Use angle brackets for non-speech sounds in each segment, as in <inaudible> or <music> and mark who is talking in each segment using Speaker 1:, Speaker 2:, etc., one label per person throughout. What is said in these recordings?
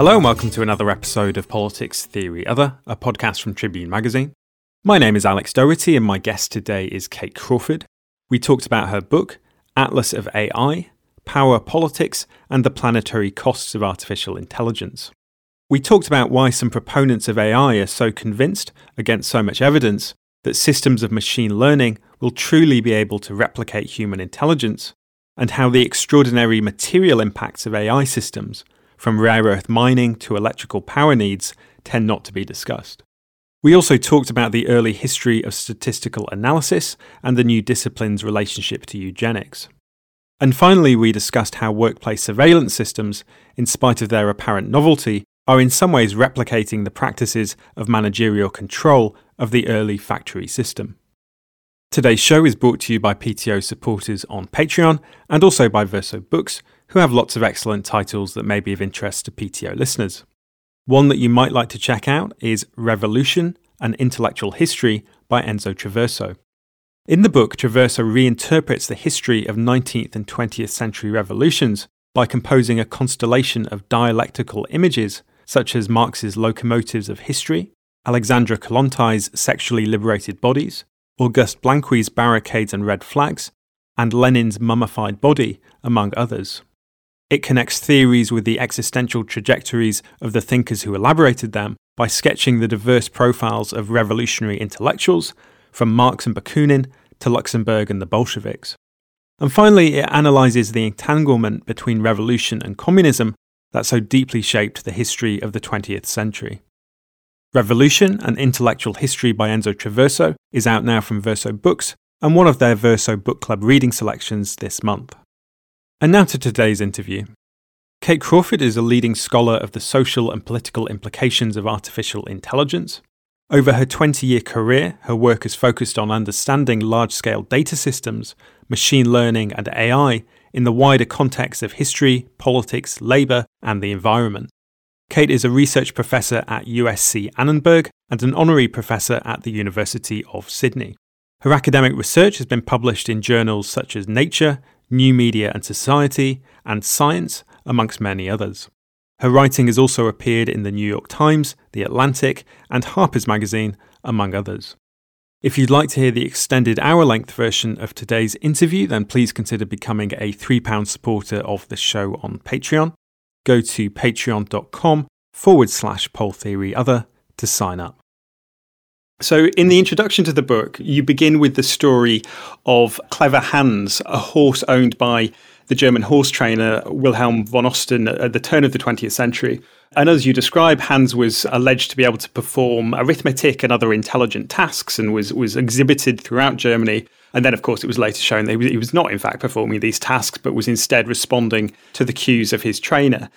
Speaker 1: Hello and welcome to another episode of Politics Theory Other, a podcast from Tribune Magazine. My name is Alex Doherty and my guest today is Kate Crawford. We talked about her book, Atlas of AI Power, Politics, and the Planetary Costs of Artificial Intelligence. We talked about why some proponents of AI are so convinced, against so much evidence, that systems of machine learning will truly be able to replicate human intelligence, and how the extraordinary material impacts of AI systems from rare earth mining to electrical power needs, tend not to be discussed. We also talked about the early history of statistical analysis and the new discipline's relationship to eugenics. And finally, we discussed how workplace surveillance systems, in spite of their apparent novelty, are in some ways replicating the practices of managerial control of the early factory system. Today's show is brought to you by PTO supporters on Patreon and also by Verso Books, who have lots of excellent titles that may be of interest to PTO listeners. One that you might like to check out is Revolution An Intellectual History by Enzo Traverso. In the book, Traverso reinterprets the history of 19th and 20th century revolutions by composing a constellation of dialectical images such as Marx's Locomotives of History, Alexandra Kollontais' Sexually Liberated Bodies, Auguste Blanqui's Barricades and Red Flags, and Lenin's Mummified Body, among others. It connects theories with the existential trajectories of the thinkers who elaborated them by sketching the diverse profiles of revolutionary intellectuals, from Marx and Bakunin to Luxemburg and the Bolsheviks. And finally, it analyses the entanglement between revolution and communism that so deeply shaped the history of the 20th century. Revolution, an intellectual history by Enzo Traverso, is out now from Verso Books and one of their Verso Book Club reading selections this month. And now to today's interview. Kate Crawford is a leading scholar of the social and political implications of artificial intelligence. Over her 20 year career, her work has focused on understanding large scale data systems, machine learning, and AI in the wider context of history, politics, labour, and the environment. Kate is a research professor at USC Annenberg and an honorary professor at the University of Sydney. Her academic research has been published in journals such as Nature, New Media and Society, and Science, amongst many others. Her writing has also appeared in the New York Times, The Atlantic, and Harper's Magazine, among others. If you'd like to hear the extended hour length version of today's interview, then please consider becoming a £3 supporter of the show on Patreon. Go to patreon.com forward slash pole theory other to sign up. So, in the introduction to the book, you begin with the story of Clever Hans, a horse owned by the German horse trainer Wilhelm von Osten at the turn of the 20th century. And as you describe, Hans was alleged to be able to perform arithmetic and other intelligent tasks and was, was exhibited throughout Germany. And then, of course, it was later shown that he was not, in fact, performing these tasks, but was instead responding to the cues of his trainer.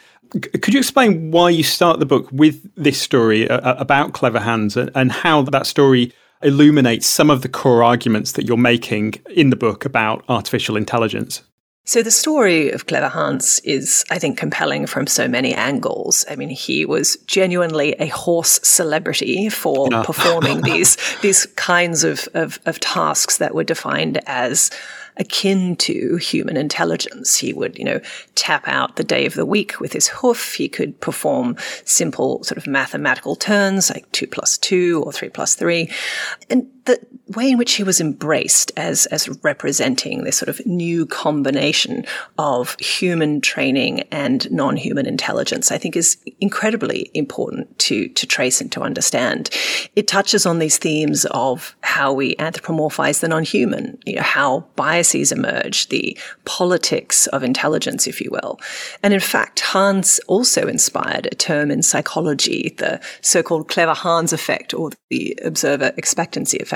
Speaker 1: Could you explain why you start the book with this story uh, about Clever Hans and how that story illuminates some of the core arguments that you're making in the book about artificial intelligence?
Speaker 2: So, the story of Clever Hans is, I think, compelling from so many angles. I mean, he was genuinely a horse celebrity for no. performing <laughs> these, these kinds of, of, of tasks that were defined as akin to human intelligence. He would, you know, tap out the day of the week with his hoof. He could perform simple sort of mathematical turns like two plus two or three plus three. And the way in which he was embraced as, as representing this sort of new combination of human training and non-human intelligence, I think is incredibly important to, to trace and to understand. It touches on these themes of how we anthropomorphize the non-human, you know, how biases emerge, the politics of intelligence, if you will. And in fact, Hans also inspired a term in psychology, the so-called clever Hans effect or the observer expectancy effect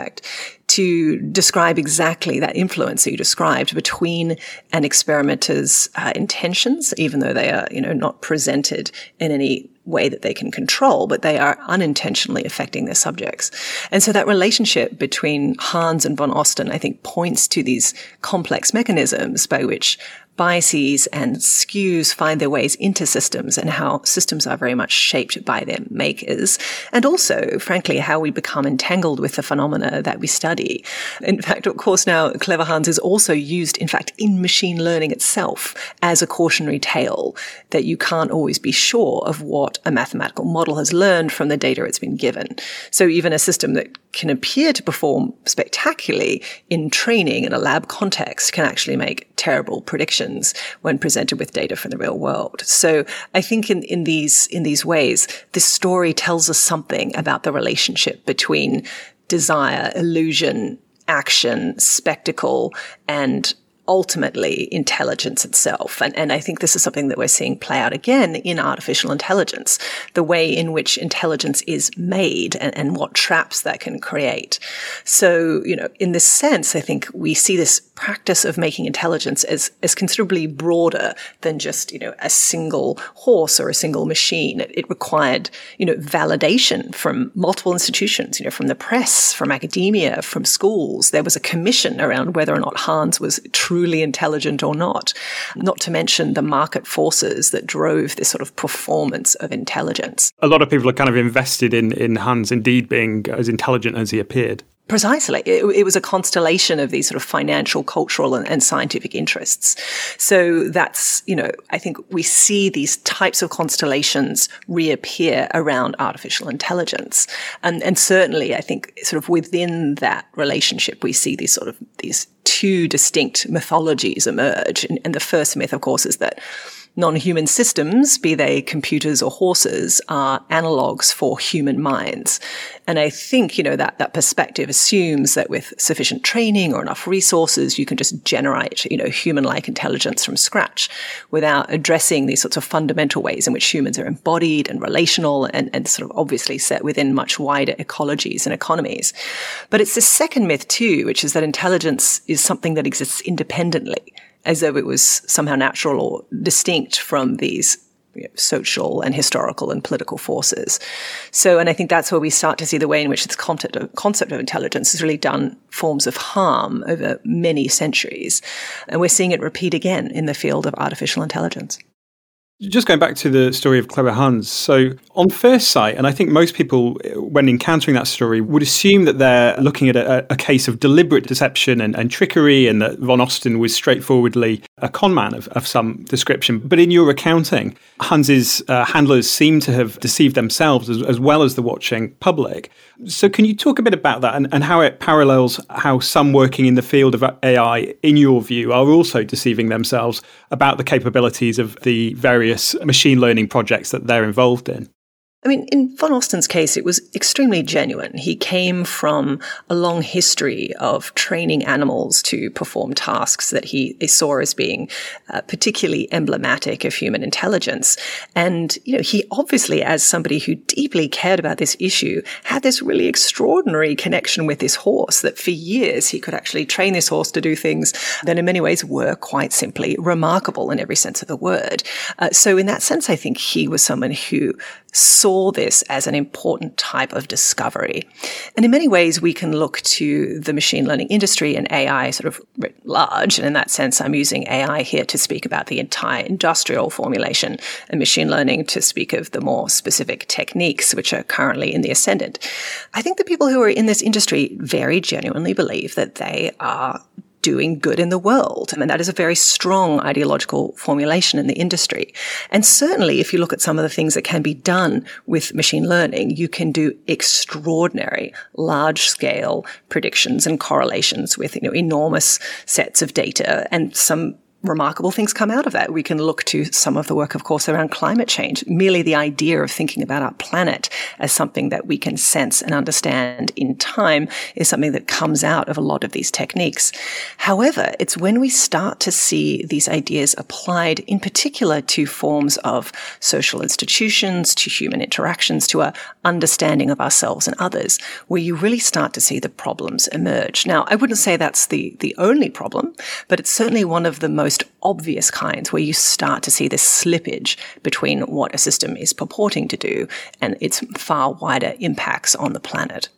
Speaker 2: to describe exactly that influence that you described between an experimenter's uh, intentions, even though they are, you know, not presented in any way that they can control, but they are unintentionally affecting their subjects. And so that relationship between Hans and von Osten, I think, points to these complex mechanisms by which biases and skews find their ways into systems and how systems are very much shaped by their makers. And also, frankly, how we become entangled with the phenomena that we study. In fact, of course, now Clever Hans is also used, in fact, in machine learning itself as a cautionary tale that you can't always be sure of what a mathematical model has learned from the data it's been given. So even a system that can appear to perform spectacularly in training in a lab context can actually make terrible predictions when presented with data from the real world. So I think in, in these, in these ways, this story tells us something about the relationship between desire, illusion, action, spectacle, and ultimately intelligence itself. And, and I think this is something that we're seeing play out again in artificial intelligence, the way in which intelligence is made and, and what traps that can create. So, you know, in this sense, I think we see this practice of making intelligence is, as considerably broader than just, you know, a single horse or a single machine. It, it required, you know, validation from multiple institutions, you know, from the press, from academia, from schools. There was a commission around whether or not Hans was truly intelligent or not. Not to mention the market forces that drove this sort of performance of intelligence.
Speaker 1: A lot of people are kind of invested in, in Hans indeed being as intelligent as he appeared.
Speaker 2: Precisely. It, it, was a constellation of these sort of financial, cultural, and, and, scientific interests. So that's, you know, I think we see these types of constellations reappear around artificial intelligence. And, and certainly, I think sort of within that relationship, we see these sort of, these two distinct mythologies emerge. And, and the first myth, of course, is that non-human systems, be they computers or horses, are analogs for human minds. And I think, you know, that, that perspective assumes that with sufficient training or enough resources, you can just generate, you know, human-like intelligence from scratch without addressing these sorts of fundamental ways in which humans are embodied and relational and, and sort of obviously set within much wider ecologies and economies. But it's the second myth too, which is that intelligence is something that exists independently as though it was somehow natural or distinct from these you know, social and historical and political forces. So, and I think that's where we start to see the way in which this concept of, concept of intelligence has really done forms of harm over many centuries. And we're seeing it repeat again in the field of artificial intelligence.
Speaker 1: Just going back to the story of Clever Hans. So, on first sight, and I think most people, when encountering that story, would assume that they're looking at a, a case of deliberate deception and, and, trickery, and that von Osten was straightforwardly a conman of, of some description. But in your accounting, Hans's uh, handlers seem to have deceived themselves as, as, well as the watching public. So, can you talk a bit about that and, and how it parallels how some working in the field of AI, in your view, are also deceiving themselves about the capabilities of the various various machine learning projects that they're involved in.
Speaker 2: I mean, in von Osten's case, it was extremely genuine. He came from a long history of training animals to perform tasks that he saw as being uh, particularly emblematic of human intelligence. And, you know, he obviously, as somebody who deeply cared about this issue, had this really extraordinary connection with this horse that for years he could actually train this horse to do things that in many ways were quite simply remarkable in every sense of the word. Uh, so in that sense, I think he was someone who saw this as an important type of discovery. And in many ways, we can look to the machine learning industry and AI sort of writ large. And in that sense, I'm using AI here to speak about the entire industrial formulation and machine learning to speak of the more specific techniques which are currently in the ascendant. I think the people who are in this industry very genuinely believe that they are doing good in the world. Mean, that is a very strong ideological formulation in the industry. And certainly, if you look at some of the things that can be done with machine learning, you can do extraordinary, large scale predictions and correlations with, you know, enormous sets of data and some remarkable things come out of that. We can look to some of the work, of course, around climate change. Merely the idea of thinking about our planet as something that we can sense and understand in time is something that comes out of a lot of these techniques. However, it's when we start to see these ideas applied in particular to forms of social institutions, to human interactions, to our understanding of ourselves and others, where you really start to see the problems emerge. Now, I wouldn't say that's the, the only problem, but it's certainly one of the most most obvious kinds where you start to see this slippage between what a system is purporting to do and its far wider impacts on the planet.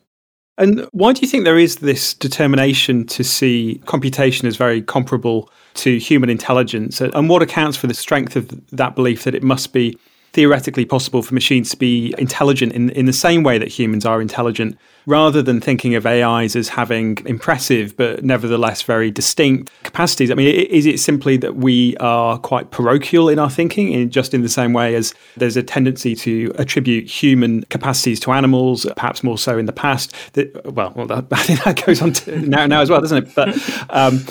Speaker 1: And why do you think there is this determination to see computation as very comparable to human intelligence? And what accounts for the strength of that belief that it must be theoretically possible for machines to be intelligent in, in the same way that humans are intelligent, rather than thinking of AIs as having impressive but nevertheless very distinct capacities. I mean, is it simply that we are quite parochial in our thinking, in just in the same way as there's a tendency to attribute human capacities to animals, perhaps more so in the past? That well, well that, <laughs> I think that goes on now, now as well, doesn't it? But um,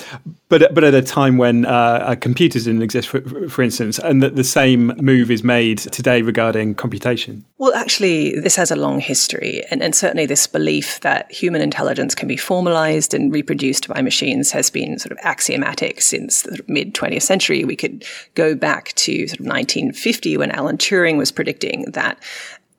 Speaker 1: but but at a time when uh, computers didn't exist, for, for instance, and that the same move is made today regarding computation.
Speaker 2: Well, actually, this has a long history, and, and certainly this belief that human intelligence can be formalized and reproduced by machines has been sort of axiomatic since the mid 20th century. We could go back to sort of 1950 when Alan Turing was predicting that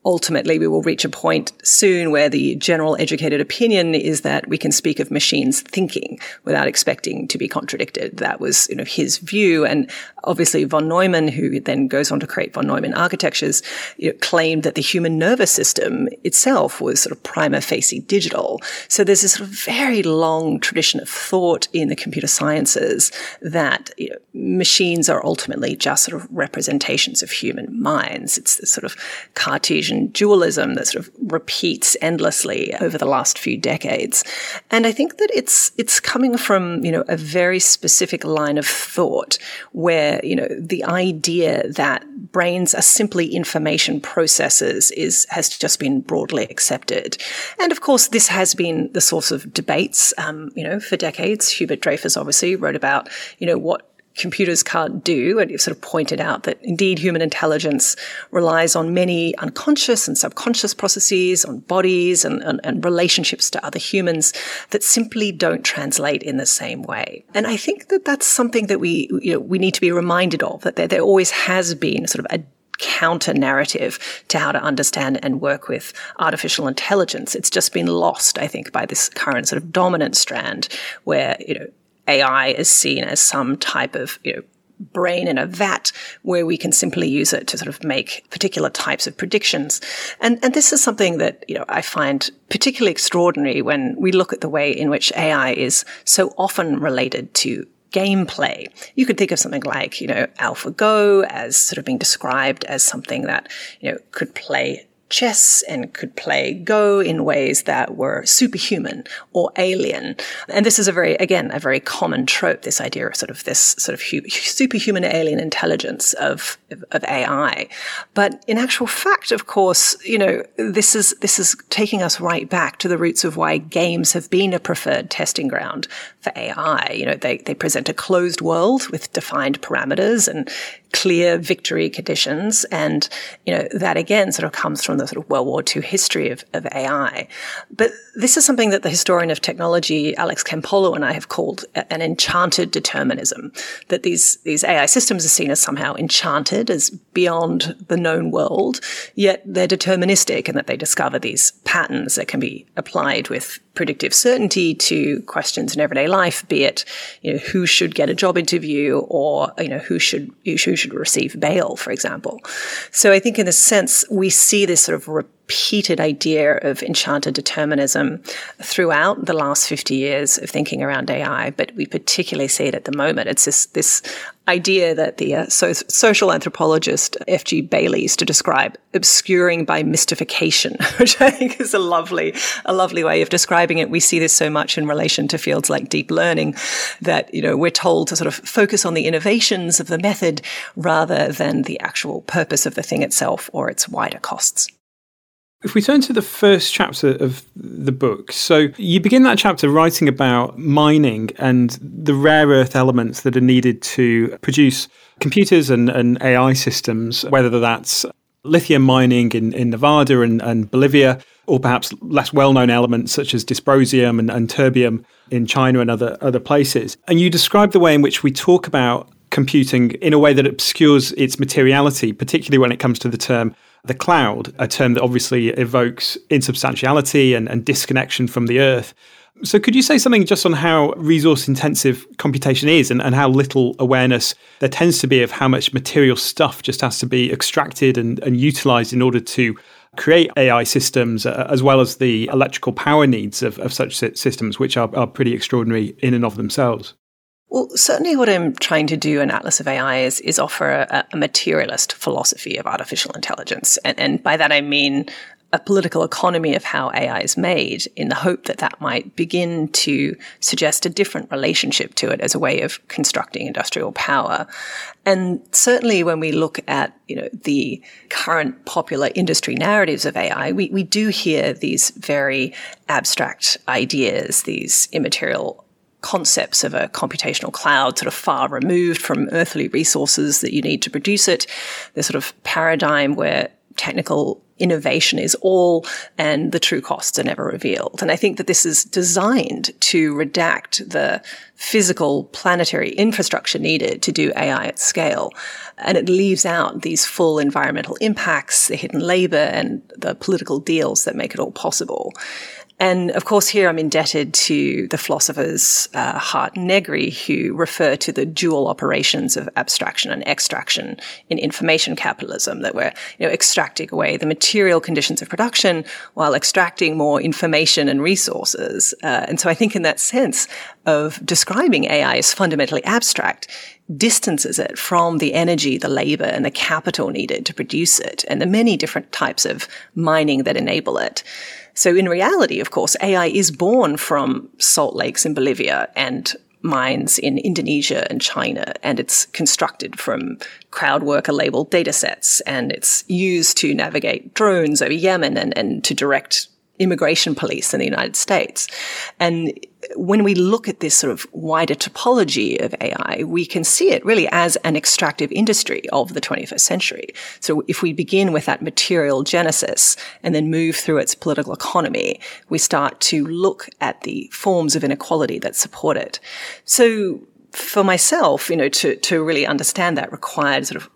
Speaker 2: ultimately we will reach a point soon where the general educated opinion is that we can speak of machines thinking without expecting to be contradicted. That was, you know, his view. And obviously von Neumann, who then goes on to create von Neumann architectures, you know, claimed that the human nervous system itself was sort of prima facie digital. So there's this sort of very long tradition of thought in the computer sciences that you know, machines are ultimately just sort of representations of human minds. It's this sort of Cartesian dualism that sort of repeats endlessly over the last few decades. And I think that it's it's coming from, you know, a very specific line of thought where, you know, the idea that brains are simply information processes is has just been broadly accepted. And of course, this has been the source of debates, um, you know, for decades. Hubert Dreyfus obviously wrote about, you know, what computers can't do. And you've sort of pointed out that indeed human intelligence relies on many unconscious and subconscious processes, on bodies and, and, and, relationships to other humans that simply don't translate in the same way. And I think that that's something that we, you know, we need to be reminded of, that there, there always has been sort of a counter narrative to how to understand and work with artificial intelligence. It's just been lost, I think, by this current sort of dominant strand where, you know, AI is seen as some type of, you know, brain in a vat where we can simply use it to sort of make particular types of predictions. And, and this is something that, you know, I find particularly extraordinary when we look at the way in which AI is so often related to gameplay. You could think of something like, you know, AlphaGo as sort of being described as something that, you know, could play chess and could play Go in ways that were superhuman or alien. And this is a very, again, a very common trope, this idea of sort of this sort of hu- superhuman alien intelligence of, of, AI. But in actual fact, of course, you know, this is, this is taking us right back to the roots of why games have been a preferred testing ground for AI. You know, they, they present a closed world with defined parameters and clear victory conditions. And, you know, that again sort of comes from the sort of World War II history of, of AI. But this is something that the historian of technology, Alex Campolo, and I have called an enchanted determinism, that these, these AI systems are seen as somehow enchanted, as beyond the known world, yet they're deterministic and that they discover these patterns that can be applied with predictive certainty to questions in everyday life, be it, you know, who should get a job interview or, you know, who should, who should receive bail, for example. So I think in a sense, we see this sort of repeated idea of enchanted determinism throughout the last 50 years of thinking around AI, but we particularly see it at the moment. It's this, this idea that the uh, so- social anthropologist F.G. Bailey used to describe obscuring by mystification, <laughs> which I think is a lovely, a lovely way of describing it. We see this so much in relation to fields like deep learning that, you know, we're told to sort of focus on the innovations of the method rather than the actual purpose of the thing itself or its wider costs.
Speaker 1: If we turn to the first chapter of the book, so you begin that chapter writing about mining and the rare earth elements that are needed to produce computers and, and AI systems, whether that's lithium mining in, in Nevada and, and Bolivia, or perhaps less well known elements such as dysprosium and, and terbium in China and other, other places. And you describe the way in which we talk about computing in a way that obscures its materiality, particularly when it comes to the term the cloud, a term that obviously evokes insubstantiality and, and disconnection from the earth. So, could you say something just on how resource intensive computation is and, and how little awareness there tends to be of how much material stuff just has to be extracted and, and utilized in order to create AI systems, uh, as well as the electrical power needs of, of such systems, which are, are pretty extraordinary in and of themselves?
Speaker 2: Well, certainly what I'm trying to do in Atlas of AI is, is offer a, a materialist philosophy of artificial intelligence. And, and by that I mean a political economy of how AI is made in the hope that that might begin to suggest a different relationship to it as a way of constructing industrial power. And certainly when we look at, you know, the current popular industry narratives of AI, we, we do hear these very abstract ideas, these immaterial concepts of a computational cloud sort of far removed from earthly resources that you need to produce it. The sort of paradigm where technical innovation is all and the true costs are never revealed. And I think that this is designed to redact the physical planetary infrastructure needed to do AI at scale. And it leaves out these full environmental impacts, the hidden labor and the political deals that make it all possible. And of course, here I'm indebted to the philosophers uh, Hardt and Negri, who refer to the dual operations of abstraction and extraction in information capitalism, that we're you know, extracting away the material conditions of production while extracting more information and resources. Uh, and so I think in that sense of describing AI as fundamentally abstract, distances it from the energy, the labor, and the capital needed to produce it, and the many different types of mining that enable it. So in reality, of course, AI is born from salt lakes in Bolivia and mines in Indonesia and China, and it's constructed from crowd worker labeled data sets, and it's used to navigate drones over Yemen and, and to direct immigration police in the United States. And when we look at this sort of wider topology of AI, we can see it really as an extractive industry of the 21st century. So if we begin with that material genesis and then move through its political economy, we start to look at the forms of inequality that support it. So for myself, you know, to, to really understand that required sort of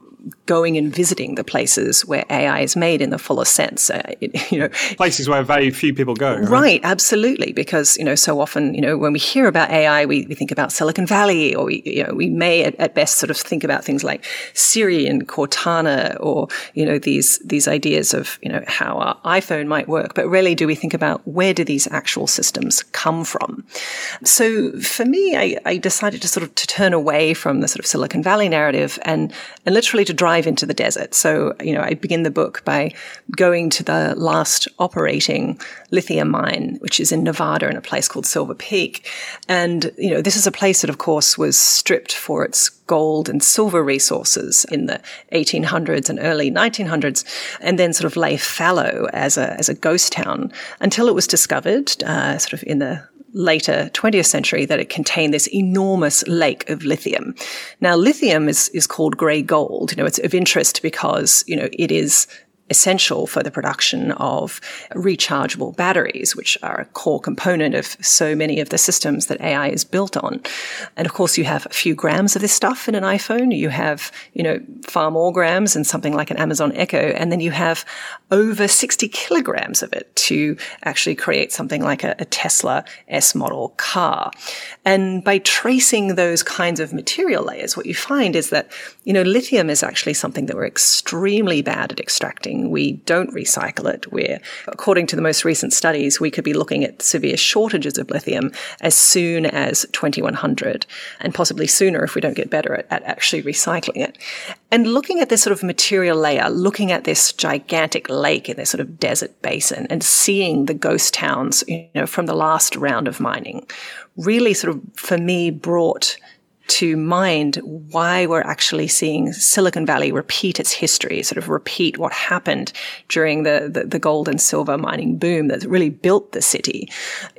Speaker 2: going and visiting the places where AI is made in the fullest sense. Uh, it, <laughs> you know,
Speaker 1: places where very few people go.
Speaker 2: Right? right? absolutely. Because you know, so often, you know, when we hear about AI, we, we think about Silicon Valley, or we, you know, we may at, at, best sort of think about things like Siri and Cortana, or you know, these these ideas of you know how our iPhone might work. But really, do we think about where do these actual systems come from. So for me, I, I decided to sort of to turn away from the sort of Silicon Valley narrative and and literally to to drive into the desert. So, you know, I begin the book by going to the last operating lithium mine, which is in Nevada in a place called Silver Peak. And, you know, this is a place that, of course, was stripped for its gold and silver resources in the 1800s and early 1900s, and then sort of lay fallow as a, as a ghost town until it was discovered, uh, sort of in the later 20th century that it contained this enormous lake of lithium. Now, lithium is, is called grey gold. You know, it's of interest because, you know, it is essential for the production of rechargeable batteries, which are a core component of so many of the systems that AI is built on. And of course, you have a few grams of this stuff in an iPhone. You have, you know, far more grams in something like an Amazon Echo. And then you have over 60 kilograms of it to actually create something like a, a Tesla S model car. And by tracing those kinds of material layers, what you find is that, you know, lithium is actually something that we're extremely bad at extracting we don't recycle it. We're, according to the most recent studies, we could be looking at severe shortages of lithium as soon as 2100 and possibly sooner if we don't get better at, at actually recycling it. And looking at this sort of material layer, looking at this gigantic lake in this sort of desert basin and seeing the ghost towns, you know, from the last round of mining really sort of, for me, brought to mind why we're actually seeing Silicon Valley repeat its history, sort of repeat what happened during the, the, the, gold and silver mining boom that really built the city.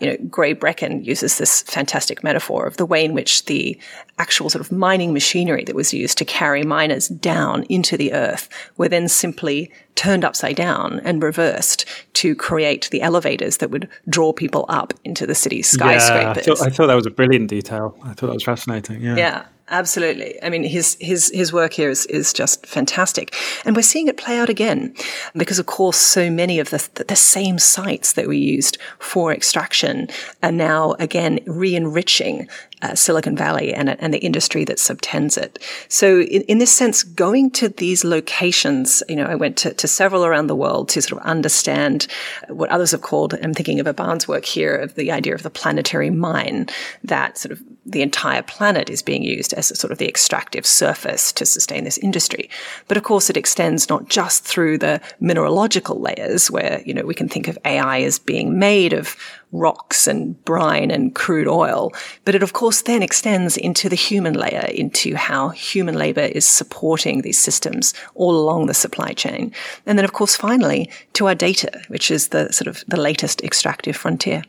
Speaker 2: You know, Gray Brechin uses this fantastic metaphor of the way in which the actual sort of mining machinery that was used to carry miners down into the earth were then simply turned upside down and reversed to create the elevators that would draw people up into the city's skyscrapers.
Speaker 1: Yeah, I, thought, I thought that was a brilliant detail. I thought that was fascinating. Yeah.
Speaker 2: Yeah. Absolutely. I mean, his, his, his work here is, is just fantastic. And we're seeing it play out again because, of course, so many of the, the same sites that we used for extraction are now again re-enriching uh, Silicon Valley and, and the industry that subtends it. So in, in this sense, going to these locations, you know, I went to, to several around the world to sort of understand what others have called, I'm thinking of Aban's work here, of the idea of the planetary mine, that sort of the entire planet is being used as a sort of the extractive surface to sustain this industry. But of course, it extends not just through the mineralogical layers where, you know, we can think of AI as being made of rocks and brine and crude oil. But it, of course, then extends into the human layer, into how human labor is supporting these systems all along the supply chain. And then, of course, finally, to our data, which is the sort of the latest extractive frontier.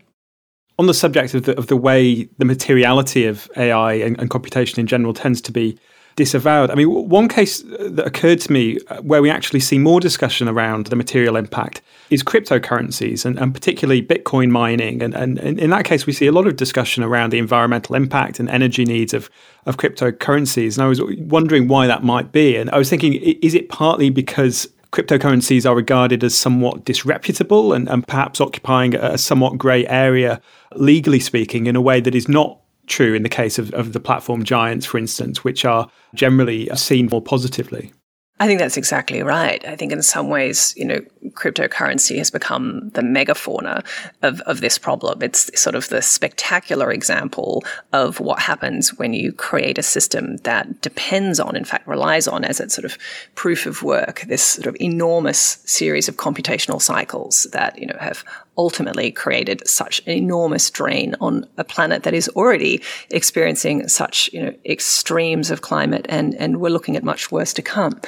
Speaker 1: On the subject of the, of the way the materiality of AI and, and computation in general tends to be disavowed. I mean, one case that occurred to me uh, where we actually see more discussion around the material impact is cryptocurrencies and, and particularly Bitcoin mining. And, and, and, in that case, we see a lot of discussion around the environmental impact and energy needs of, of cryptocurrencies. And I was wondering why that might be. And I was thinking, is it partly because cryptocurrencies are regarded as somewhat disreputable and, and perhaps occupying a somewhat grey area, legally speaking, in a way that is not true in the case of, of the platform giants, for instance, which are generally seen more positively.
Speaker 2: I think that's exactly right. I think in some ways, you know, cryptocurrency has become the megafauna of, of this problem. It's sort of the spectacular example of what happens when you create a system that depends on, in fact, relies on as its sort of proof of work, this sort of enormous series of computational cycles that, you know, have ultimately created such an enormous drain on a planet that is already experiencing such you know extremes of climate and and we're looking at much worse to come.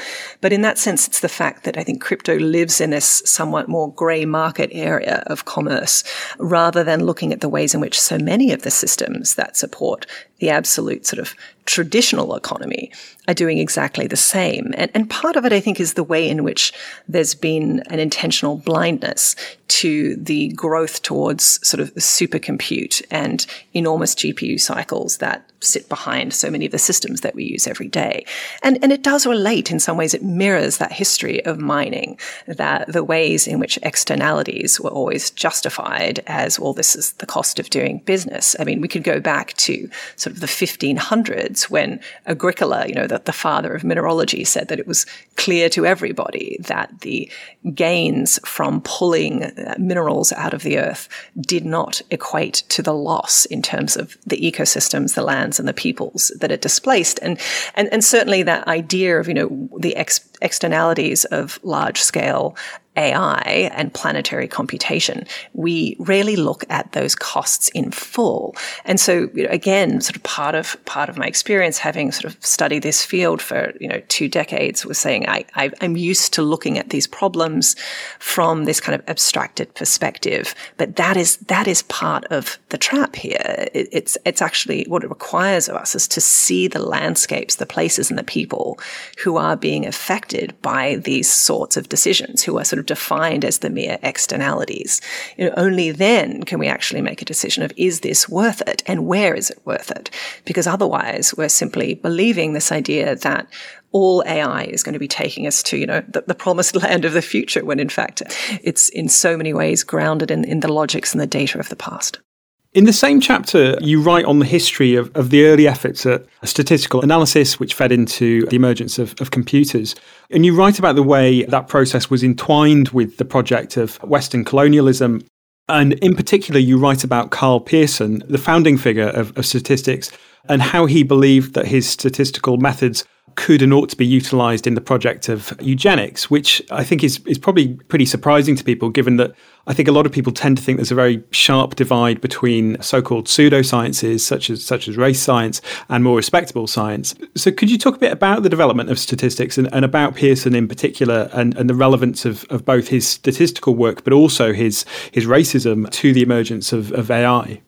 Speaker 2: But in that sense it's the fact that i think crypto lives in this somewhat more gray market area of commerce rather than looking at the ways in which so many of the systems that support the absolute sort of traditional economy are doing exactly the same. And, and part of it, I think, is the way in which there's been an intentional blindness to the growth towards sort of supercompute and enormous GPU cycles that sit behind so many of the systems that we use every day. And, and it does relate in some ways, it mirrors that history of mining, that the ways in which externalities were always justified as, well, this is the cost of doing business. I mean, we could go back to sort of the 1500s when Agricola, you know, the, the father of mineralogy said that it was clear to everybody that the gains from pulling uh, minerals out of the earth did not equate to the loss in terms of the ecosystems, the lands and the peoples that it displaced. And, and, and certainly that idea of, you know, the ex- externalities of large scale AI and planetary computation, we rarely look at those costs in full. And so, you know, again, sort of part of part of my experience, having sort of studied this field for you know two decades, was saying I, I am used to looking at these problems from this kind of abstracted perspective. But that is that is part of the trap here. It, it's it's actually what it requires of us is to see the landscapes, the places, and the people who are being affected by these sorts of decisions, who are sort of defined as the mere externalities. You know, only then can we actually make a decision of is this worth it and where is it worth it? Because otherwise we're simply believing this idea that all AI is going to be taking us to, you know, the, the, promised <laughs> land of the future, when in fact it's in so many ways grounded in, in the logics and the data of the past.
Speaker 1: In the same chapter, you write on the history of, of the early efforts at statistical analysis, which fed into the emergence of, of computers. And you write about the way that process was entwined with the project of Western colonialism. And in particular, you write about Karl Pearson, the founding figure of, of statistics, and how he believed that his statistical methods could and ought to be utilized in the project of eugenics, which I think is, is probably pretty surprising to people, given that I think a lot of people tend to think there's a very sharp divide between so-called pseudosciences, such as such as race science, and more respectable science. So could you talk a bit about the development of statistics and, and about Pearson in particular and, and the relevance of, of both his statistical work but also his his racism to the emergence of, of AI?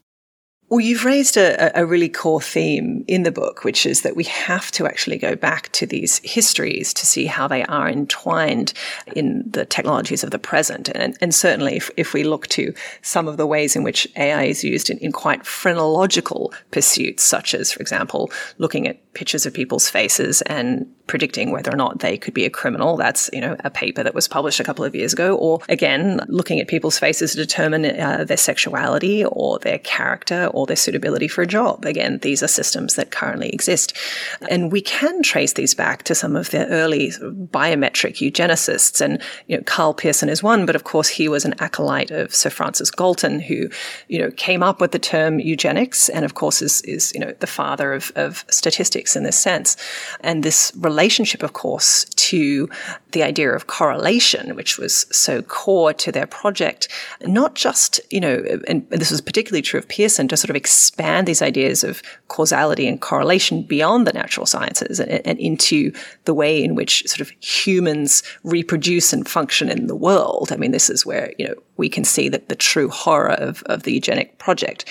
Speaker 2: Well, you've raised a, a, really core theme in the book, which is that we have to actually go back to these histories to see how they are entwined in the technologies of the present. And, and certainly, if, if, we look to some of the ways in which AI is used in, in quite phrenological pursuits, such as, for example, looking at pictures of people's faces and predicting whether or not they could be a criminal. That's, you know, a paper that was published a couple of years ago. Or again, looking at people's faces to determine uh, their sexuality or their character or their suitability for a job. Again, these are systems that currently exist. And we can trace these back to some of the early biometric eugenicists. And, you know, Karl Pearson is one, but of course he was an acolyte of Sir Francis Galton, who, you know, came up with the term eugenics and of course is, is you know, the father of, of statistics in this sense. And this relationship, of course, to the idea of correlation, which was so core to their project, not just, you know, and this was particularly true of Pearson, to sort of expand these ideas of causality and correlation beyond the natural sciences and, and into the way in which sort of humans reproduce and function in the world. I mean, this is where, you know, we can see that the true horror of, of the eugenic project.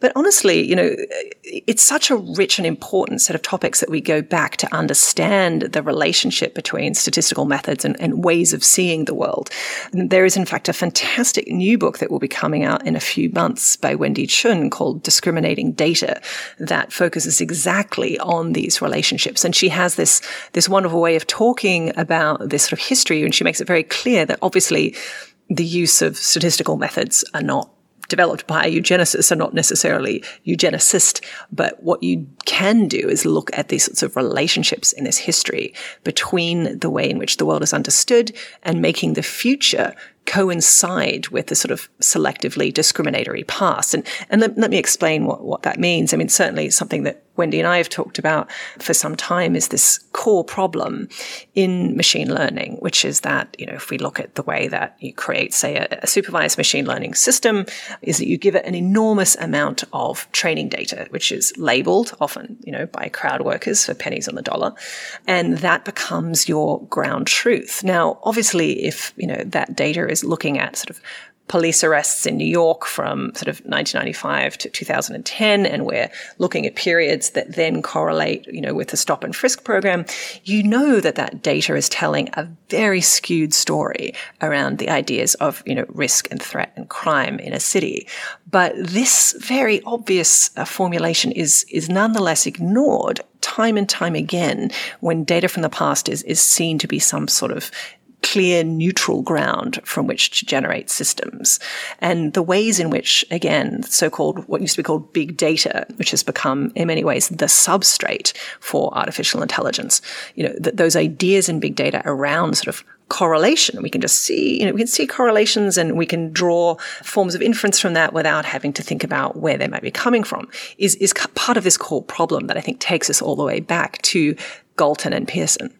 Speaker 2: But honestly, you know, it's such a rich and important set of topics that we go back to understand the relationship between statistical methods and, and ways of seeing the world. And there is, in fact, a fantastic new book that will be coming out in a few months by Wendy Chun called Discriminating Data that focuses exactly on these relationships. And she has this, this wonderful way of talking about this sort of history. And she makes it very clear that obviously the use of statistical methods are not developed by eugenicists are not necessarily eugenicist, but what you can do is look at these sorts of relationships in this history between the way in which the world is understood and making the future coincide with the sort of selectively discriminatory past. And, and let, let me explain what, what that means. I mean, certainly something that Wendy and I have talked about for some time is this core problem in machine learning, which is that, you know, if we look at the way that you create, say, a, a, supervised machine learning system, is that you give it an enormous amount of training data, which is labeled often, you know, by crowd workers for pennies on the dollar. And that becomes your ground truth. Now, obviously, if, you know, that data is is looking at sort of police arrests in New York from sort of 1995 to 2010, and we're looking at periods that then correlate, you know, with the stop and frisk program, you know that that data is telling a very skewed story around the ideas of, you know, risk and threat and crime in a city. But this very obvious uh, formulation is, is nonetheless ignored time and time again when data from the past is, is seen to be some sort of clear neutral ground from which to generate systems. And the ways in which, again, so-called, what used to be called big data, which has become in many ways the substrate for artificial intelligence, you know, th- those ideas in big data around sort of correlation. We can just see, you know, we can see correlations and we can draw forms of inference from that without having to think about where they might be coming from is, is part of this core problem that I think takes us all the way back to Galton and Pearson.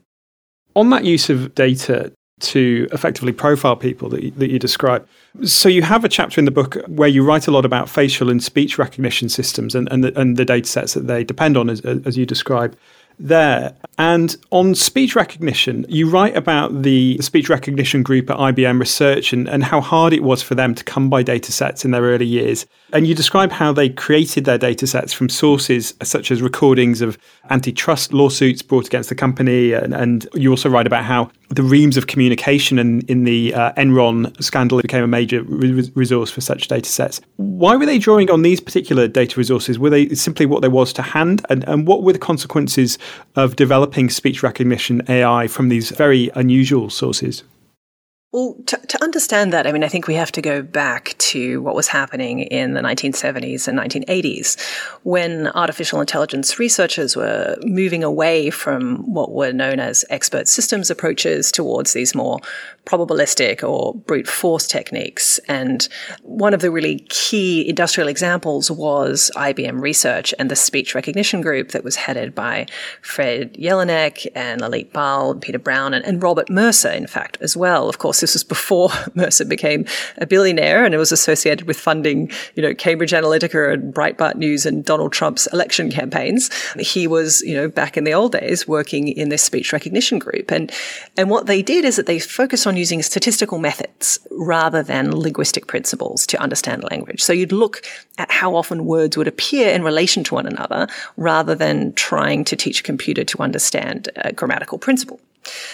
Speaker 1: On that use of data, to effectively profile people that you, that you describe. So you have a chapter in the book where you write a lot about facial and speech recognition systems and, and, the, and the data sets that they depend on, as, as you describe there. And on speech recognition, you write about the speech recognition group at IBM Research and, and how hard it was for them to come by data sets in their early years. And you describe how they created their data sets from sources such as recordings of antitrust lawsuits brought against the company. And, and you also write about how the reams of communication in, in the uh, Enron scandal became a major re- resource for such data sets. Why were they drawing on these particular data resources? Were they simply what there was to hand? And, and what were the consequences of developing speech recognition AI from these very unusual sources?
Speaker 2: Well, to, to, understand that, I mean, I think we have to go back to what was happening in the 1970s and 1980s when artificial intelligence researchers were moving away from what were known as expert systems approaches towards these more probabilistic or brute force techniques. And one of the really key industrial examples was IBM Research and the speech recognition group that was headed by Fred Jelinek and Lalit Bahl, Peter Brown, and, and Robert Mercer, in fact, as well. Of course, this was before <laughs> Mercer became a billionaire and it was associated with funding, you know, Cambridge Analytica and Breitbart News and Donald Trump's election campaigns. He was, you know, back in the old days working in this speech recognition group. And, and what they did is that they focused on using statistical methods rather than linguistic principles to understand language. So you'd look at how often words would appear in relation to one another rather than trying to teach a computer to understand a grammatical principle.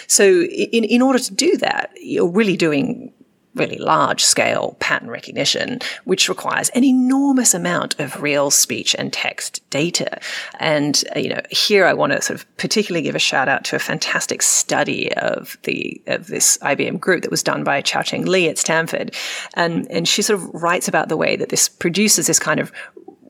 Speaker 2: So in, in order to do that, you're really doing really large scale pattern recognition, which requires an enormous amount of real speech and text data. And, uh, you know, here I want to sort of particularly give a shout out to a fantastic study of the, of this IBM group that was done by Xiaochang Li at Stanford. And, and she sort of writes about the way that this produces this kind of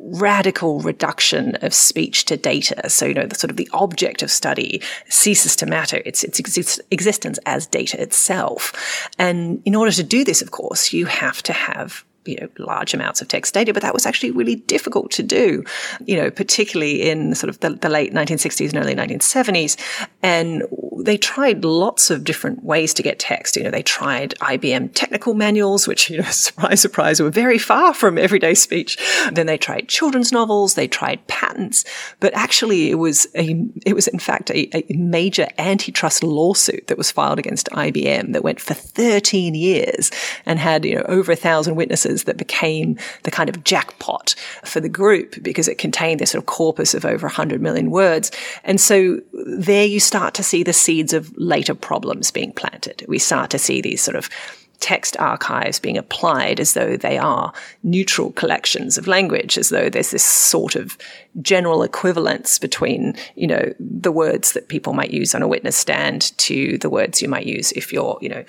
Speaker 2: radical reduction of speech to data. So, you know, the sort of the object of study ceases to matter. It's its exist- existence as data itself. And in order to do this, of course, you have to have you know, large amounts of text data, but that was actually really difficult to do, you know, particularly in sort of the, the, late 1960s and early 1970s. And they tried lots of different ways to get text. You know, they tried IBM technical manuals, which, you know, <laughs> surprise, surprise, were very far from everyday speech. Then they tried children's novels. They tried patents, but actually it was a, it was in fact a, a major antitrust lawsuit that was filed against IBM that went for 13 years and had, you know, over a thousand witnesses that became the kind of jackpot for the group because it contained this sort of corpus of over 100 million words. And so there you start to see the seeds of later problems being planted. We start to see these sort of text archives being applied as though they are neutral collections of language, as though there's this sort of general equivalence between, you know, the words that people might use on a witness stand to the words you might use if you're, you know,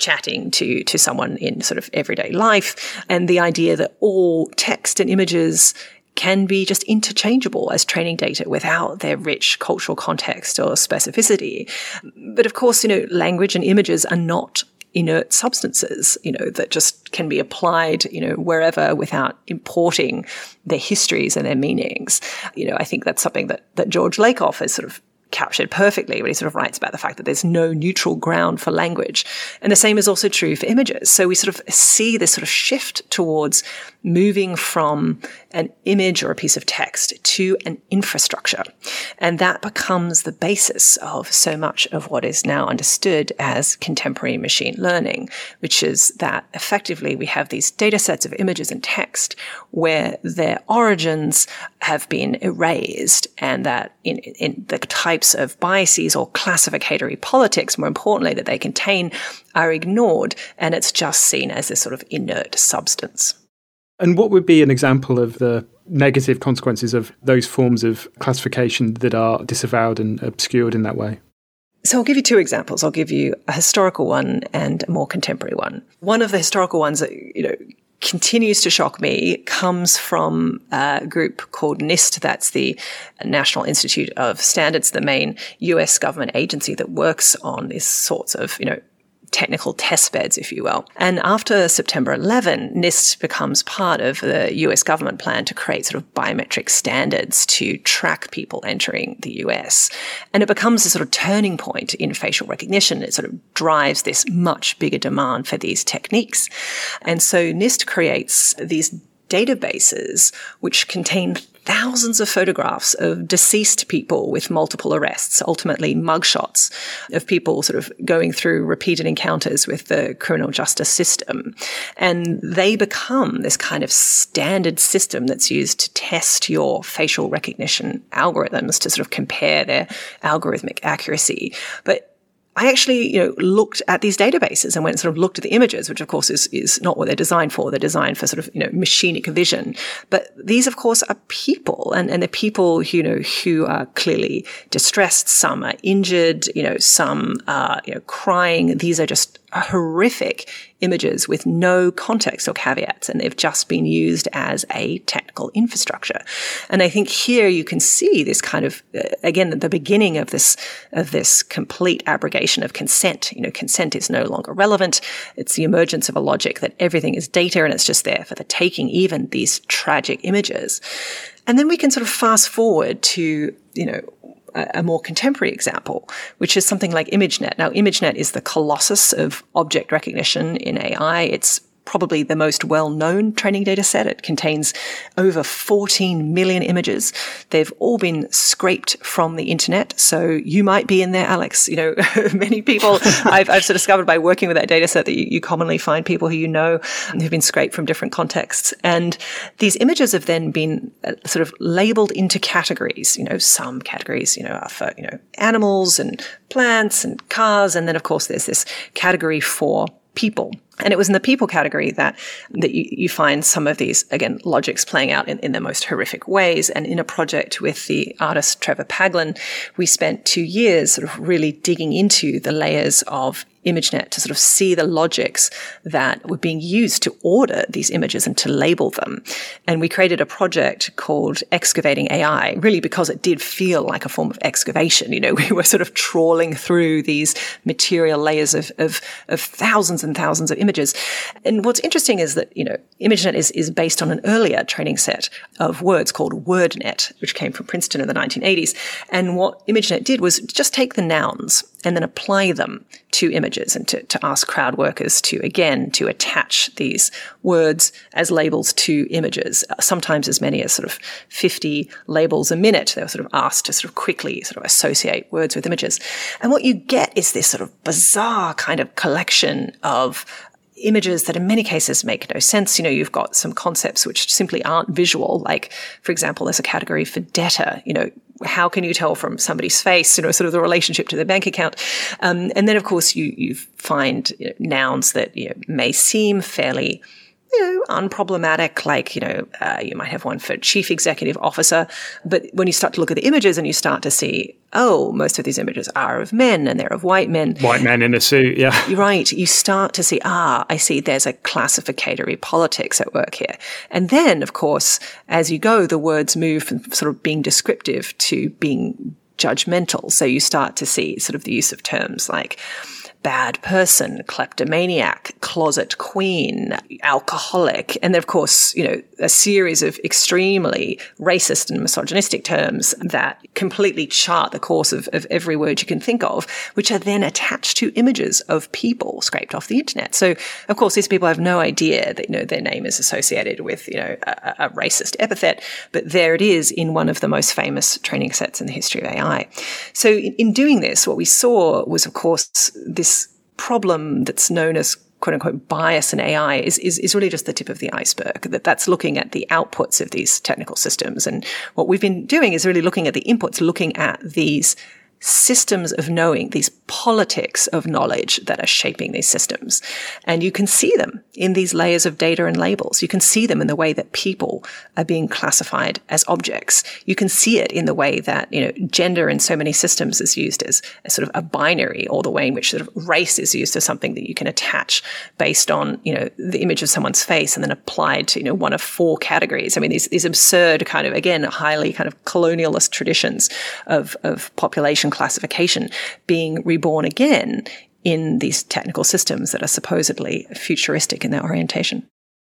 Speaker 2: chatting to to someone in sort of everyday life and the idea that all text and images can be just interchangeable as training data without their rich cultural context or specificity. But of course, you know, language and images are not inert substances, you know, that just can be applied, you know, wherever without importing their histories and their meanings. You know, I think that's something that, that George Lakoff has sort of captured perfectly when he sort of writes about the fact that there's no neutral ground for language. And the same is also true for images. So we sort of see this sort of shift towards moving from an image or a piece of text to an infrastructure. And that becomes the basis of so much of what is now understood as contemporary machine learning, which is that effectively we have these data sets of images and text where their origins have been erased and that in, in the types of biases or classificatory politics, more importantly, that they contain are ignored and it's just seen as this sort of inert substance.
Speaker 1: And what would be an example of the negative consequences of those forms of classification that are disavowed and obscured in that way?
Speaker 2: So I'll give you two examples. I'll give you a historical one and a more contemporary one. One of the historical ones that, you know, continues to shock me comes from a group called NIST. That's the National Institute of Standards, the main US government agency that works on these sorts of, you know, technical test beds, if you will. And after September 11, NIST becomes part of the US government plan to create sort of biometric standards to track people entering the US. And it becomes a sort of turning point in facial recognition. It sort of drives this much bigger demand for these techniques. And so NIST creates these databases which contain thousands of photographs of deceased people with multiple arrests, ultimately mugshots of people sort of going through repeated encounters with the criminal justice system. And they become this kind of standard system that's used to test your facial recognition algorithms to sort of compare their algorithmic accuracy. But I actually, you know, looked at these databases and went and sort of looked at the images, which of course is, is not what they're designed for. They're designed for sort of, you know, machinic vision. But these, of course, are people and, and they're people, you know, who are clearly distressed. Some are injured, you know, some are, you know, crying. These are just horrific images with no context or caveats, and they've just been used as a technical infrastructure. And I think here you can see this kind of, uh, again, the beginning of this, of this complete abrogation of consent. You know, consent is no longer relevant. It's the emergence of a logic that everything is data and it's just there for the taking, even these tragic images. And then we can sort of fast forward to, you know, a more contemporary example, which is something like ImageNet. Now, ImageNet is the colossus of object recognition in AI. It's probably the most well-known training data set. It contains over 14 million images. They've all been scraped from the internet. So you might be in there, Alex. You know, <laughs> many people <laughs> I've, I've, sort of discovered by working with that data set that you, you commonly find people who you know who've been scraped from different contexts. And these images have then been uh, sort of labeled into categories. You know, some categories, you know, are for, you know, animals and plants and cars. And then of course there's this category for people. And it was in the people category that, that you, you find some of these, again, logics playing out in, in the most horrific ways. And in a project with the artist Trevor Paglen, we spent two years sort of really digging into the layers of ImageNet to sort of see the logics that were being used to order these images and to label them. And we created a project called Excavating AI, really because it did feel like a form of excavation. You know, <laughs> we were sort of trawling through these material layers of, of, of thousands and thousands of images. And what's interesting is that, you know, ImageNet is, is based on an earlier training set of words called WordNet, which came from Princeton in the 1980s. And what ImageNet did was just take the nouns and then apply them to images and to, to ask crowd workers to, again, to attach these words as labels to images, uh, sometimes as many as sort of 50 labels a minute. They were sort of asked to sort of quickly sort of associate words with images. And what you get is this sort of bizarre kind of collection of images that in many cases make no sense. You know, you've got some concepts which simply aren't visual. Like, for example, there's a category for debtor. You know, how can you tell from somebody's face, you know, sort of the relationship to their bank account? Um, and then, of course, you, you find you know, nouns that you know, may seem fairly you know, unproblematic, like, you know, uh, you might have one for chief executive officer. But when you start to look at the images and you start to see, oh, most of these images are of men and they're of white men.
Speaker 1: White men in a suit, yeah.
Speaker 2: You're right. You start to see, ah, I see there's a classificatory politics at work here. And then, of course, as you go, the words move from sort of being descriptive to being judgmental. So you start to see sort of the use of terms like, bad person, kleptomaniac, closet queen, alcoholic, and then of course, you know, a series of extremely racist and misogynistic terms that completely chart the course of, of every word you can think of, which are then attached to images of people scraped off the internet. So, of course, these people have no idea that, you know, their name is associated with, you know, a, a racist epithet, but there it is in one of the most famous training sets in the history of AI. So in, in doing this, what we saw was, of course, this problem that's known as quote unquote bias in AI is, is, is really just the tip of the iceberg. That that's looking at the outputs of these technical systems. And what we've been doing is really looking at the inputs, looking at these systems of knowing, these politics of knowledge that are shaping these systems. And you can see them in these layers of data and labels. You can see them in the way that people are being classified as objects. You can see it in the way that, you know, gender in so many systems is used as, as sort of a binary or the way in which sort of race is used as something that you can attach based on, you know, the image of someone's face and then applied to, you know, one of four categories. I mean, these, these absurd kind of, again, highly kind of colonialist traditions of, of population classification being reborn again in these technical systems that are supposedly futuristic in their orientation.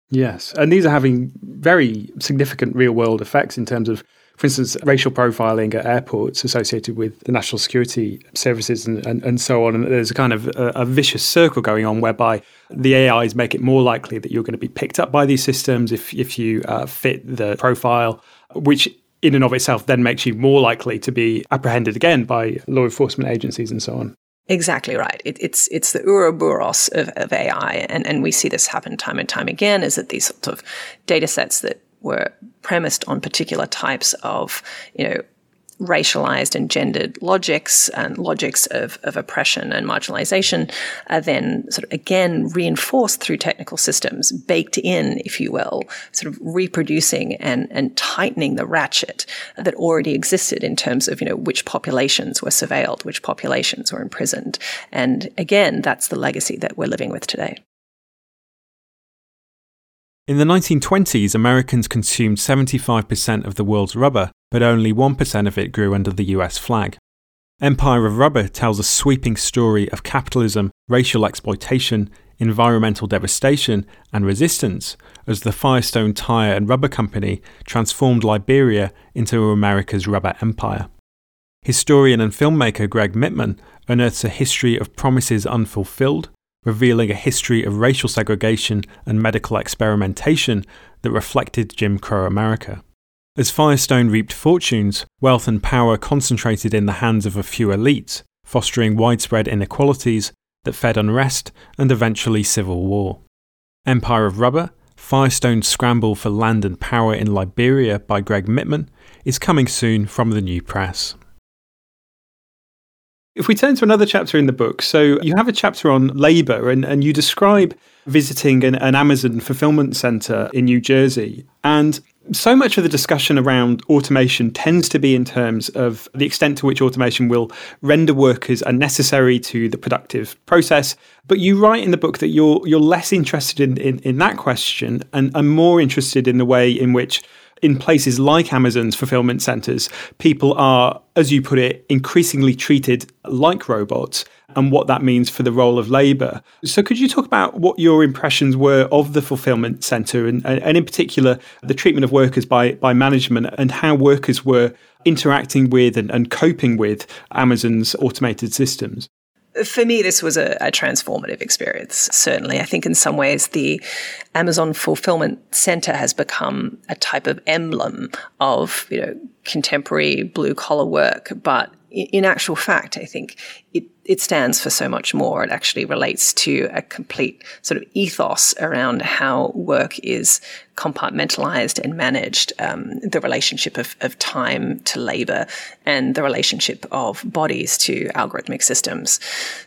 Speaker 1: Yes. And these are having very significant real world effects in terms of, for instance, racial profiling at airports associated with the national security services and, and, and so on. And there's a kind of a, a, vicious circle going on whereby the AIs make it more likely that you're going to be picked up by these systems if, if you uh, fit the profile, which in and of itself then makes you more likely to be apprehended again by law enforcement agencies and so on.
Speaker 2: Exactly right. It, it's it's the Ouroboros of, of AI, and, and we see this happen time and time again. Is that these sorts of data sets that were premised on particular types of you know racialized and gendered logics and logics of, of oppression and marginalization are then sort of again reinforced through technical systems, baked in, if you will, sort of reproducing and, and tightening the ratchet that already existed in terms of, you know, which populations were surveilled, which populations were imprisoned. And again, that's the legacy that we're living with today.
Speaker 1: In the 1920s, Americans consumed 75% of the world's rubber, but only 1% of it grew under the US flag. Empire of Rubber tells a sweeping story of capitalism, racial exploitation, environmental devastation, and resistance as the Firestone Tire and Rubber Company transformed Liberia into America's rubber empire. Historian and filmmaker Gregg Mitman unearths a history of promises unfulfilled, revealing a history of racial segregation and medical experimentation that reflected Jim Crow America. As Firestone reaped fortunes, wealth and power concentrated in the hands of a few elites, fostering widespread inequalities that fed unrest and eventually civil war. Empire of Rubber, Firestone's Scramble for Land and Power in Liberia by Gregg Mitman, is coming soon from the new press. If we turn to another chapter in the book, so you have a chapter on labour and, and you describe visiting an, an Amazon fulfillment centre in New Jersey. And so much of the discussion around automation tends to be in terms of the extent to which automation will render workers unnecessary to the productive process. But you write in the book that you're you're less interested in, in, in that question and, and more interested in the way in which in places like Amazon's fulfillment centers, people are, as you put it, increasingly treated like robots and what that means for the role of labor. So, could you talk about what your impressions were of the fulfillment center and, and in particular, the treatment of workers by, by management and how workers were interacting with and, and coping with Amazon's automated systems?
Speaker 2: For me, this was a, a, transformative experience, certainly. I think in some ways the Amazon Fulfillment Center has become a type of emblem of, you know, contemporary blue collar work, but in actual fact, I think it, it stands for so much more. It actually relates to a complete sort of ethos around how work is compartmentalized and managed, um, the relationship of, of time to labor, and the relationship of bodies to algorithmic systems.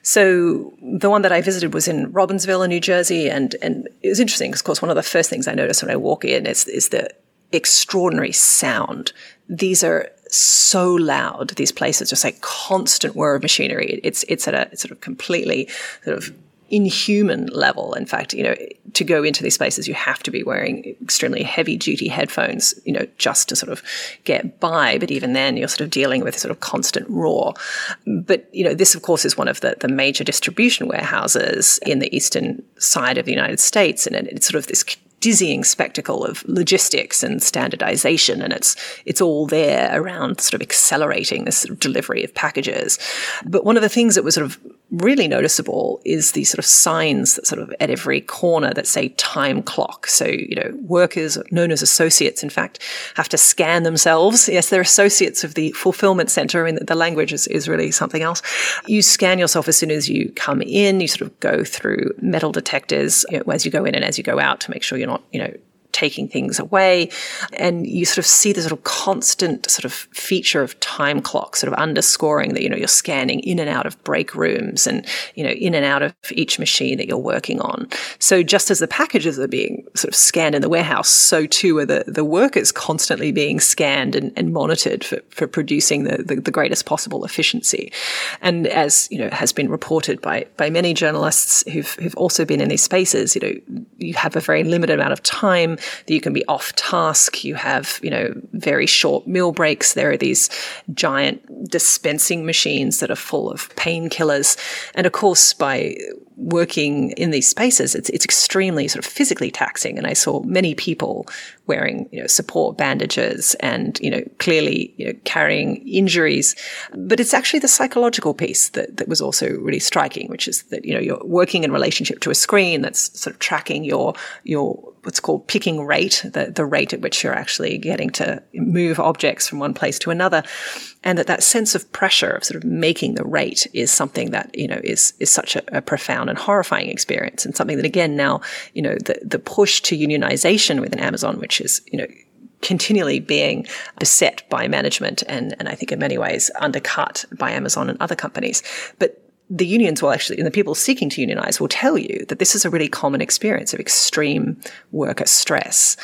Speaker 2: So the one that I visited was in Robbinsville, in New Jersey, and and it was interesting because, of course, one of the first things I noticed when I walk in is is the extraordinary sound. These are so loud. These places just like constant whir of machinery. It's it's at a sort of completely sort of inhuman level. In fact, you know, to go into these spaces, you have to be wearing extremely heavy duty headphones, you know, just to sort of get by. But even then, you're sort of dealing with sort of constant roar. But, you know, this, of course, is one of the, the major distribution warehouses in the eastern side of the United States. And it's sort of this dizzying spectacle of logistics and standardization, and it's it's all there around sort of accelerating this sort of delivery of packages. But one of the things that was sort of really noticeable is these sort of signs that sort of at every corner that say time clock. So, you know, workers known as associates, in fact, have to scan themselves. Yes, they're associates of the fulfillment center. Mean, the language is, is really something else. You scan yourself as soon as you come in. You sort of go through metal detectors you know, as you go in and as you go out to make sure you're not, you know, taking things away. And you sort of see the sort of constant sort of feature of time clock, sort of underscoring that, you know, you're scanning in and out of break rooms and, you know, in and out of each machine that you're working on. So just as the packages are being sort of scanned in the warehouse, so too are the, the workers constantly being scanned and, and monitored for, for producing the, the, the greatest possible efficiency. And as, you know, has been reported by, by many journalists who've, who've also been in these spaces, you know, you have a very limited amount of time that you can be off task. You have, you know, very short meal breaks. There are these giant dispensing machines that are full of painkillers. And of course, by working in these spaces, it's, it's extremely sort of physically taxing. And I saw many people wearing, you know, support bandages and, you know, clearly, you know, carrying injuries. But it's actually the psychological piece that, that was also really striking, which is that, you know, you're working in relationship to a screen that's sort of tracking your, your, what's called picking rate, the, the rate at which you're actually getting to move objects from one place to another. And that that sense of pressure of sort of making the rate is something that, you know, is, is such a, a profound and horrifying experience and something that again now, you know, the, the push to unionization within Amazon, which is, you know, continually being beset by management and, and I think in many ways undercut by Amazon and other companies. But the unions will actually, and the people seeking to unionize will tell you that this is a really common experience of extreme worker stress.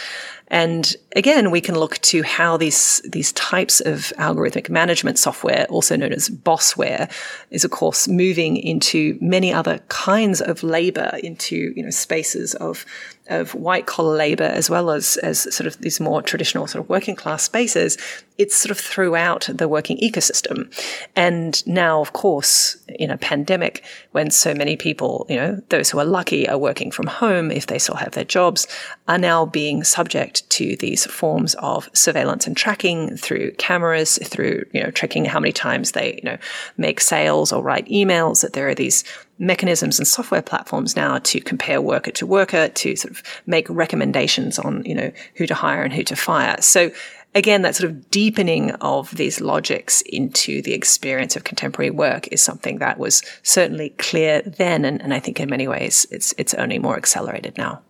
Speaker 2: And again, we can look to how these, these types of algorithmic management software, also known as bossware, is of course moving into many other kinds of labor, into, you know, spaces of of white collar labor as well as, as sort of these more traditional sort of working class spaces, it's sort of throughout the working ecosystem. And now, of course, in a pandemic, when so many people, you know, those who are lucky are working from home, if they still have their jobs, are now being to these forms of surveillance and tracking through cameras, through, you know, tracking how many times they, you know, make sales or write emails, that there are these mechanisms and software platforms now to compare worker to worker, to sort of make recommendations on, you know, who to hire and who to fire. So again, that sort of deepening of these logics into the experience of contemporary work is something that was certainly clear then. And, and I think in many ways it's, it's only more accelerated now.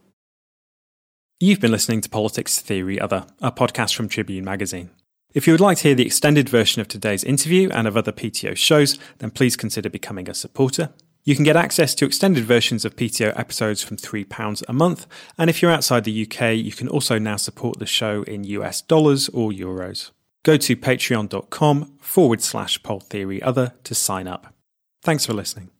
Speaker 1: You've been listening to Politics Theory Other, a podcast from Tribune Magazine. If you would like to hear the extended version of today's interview and of other PTO shows, then please consider becoming a supporter. You can get access to extended versions of PTO episodes from £3 a month, and if you're outside the UK, you can also now support the show in US dollars or euros. Go to patreon.com forward slash poll theory other to sign up. Thanks for listening.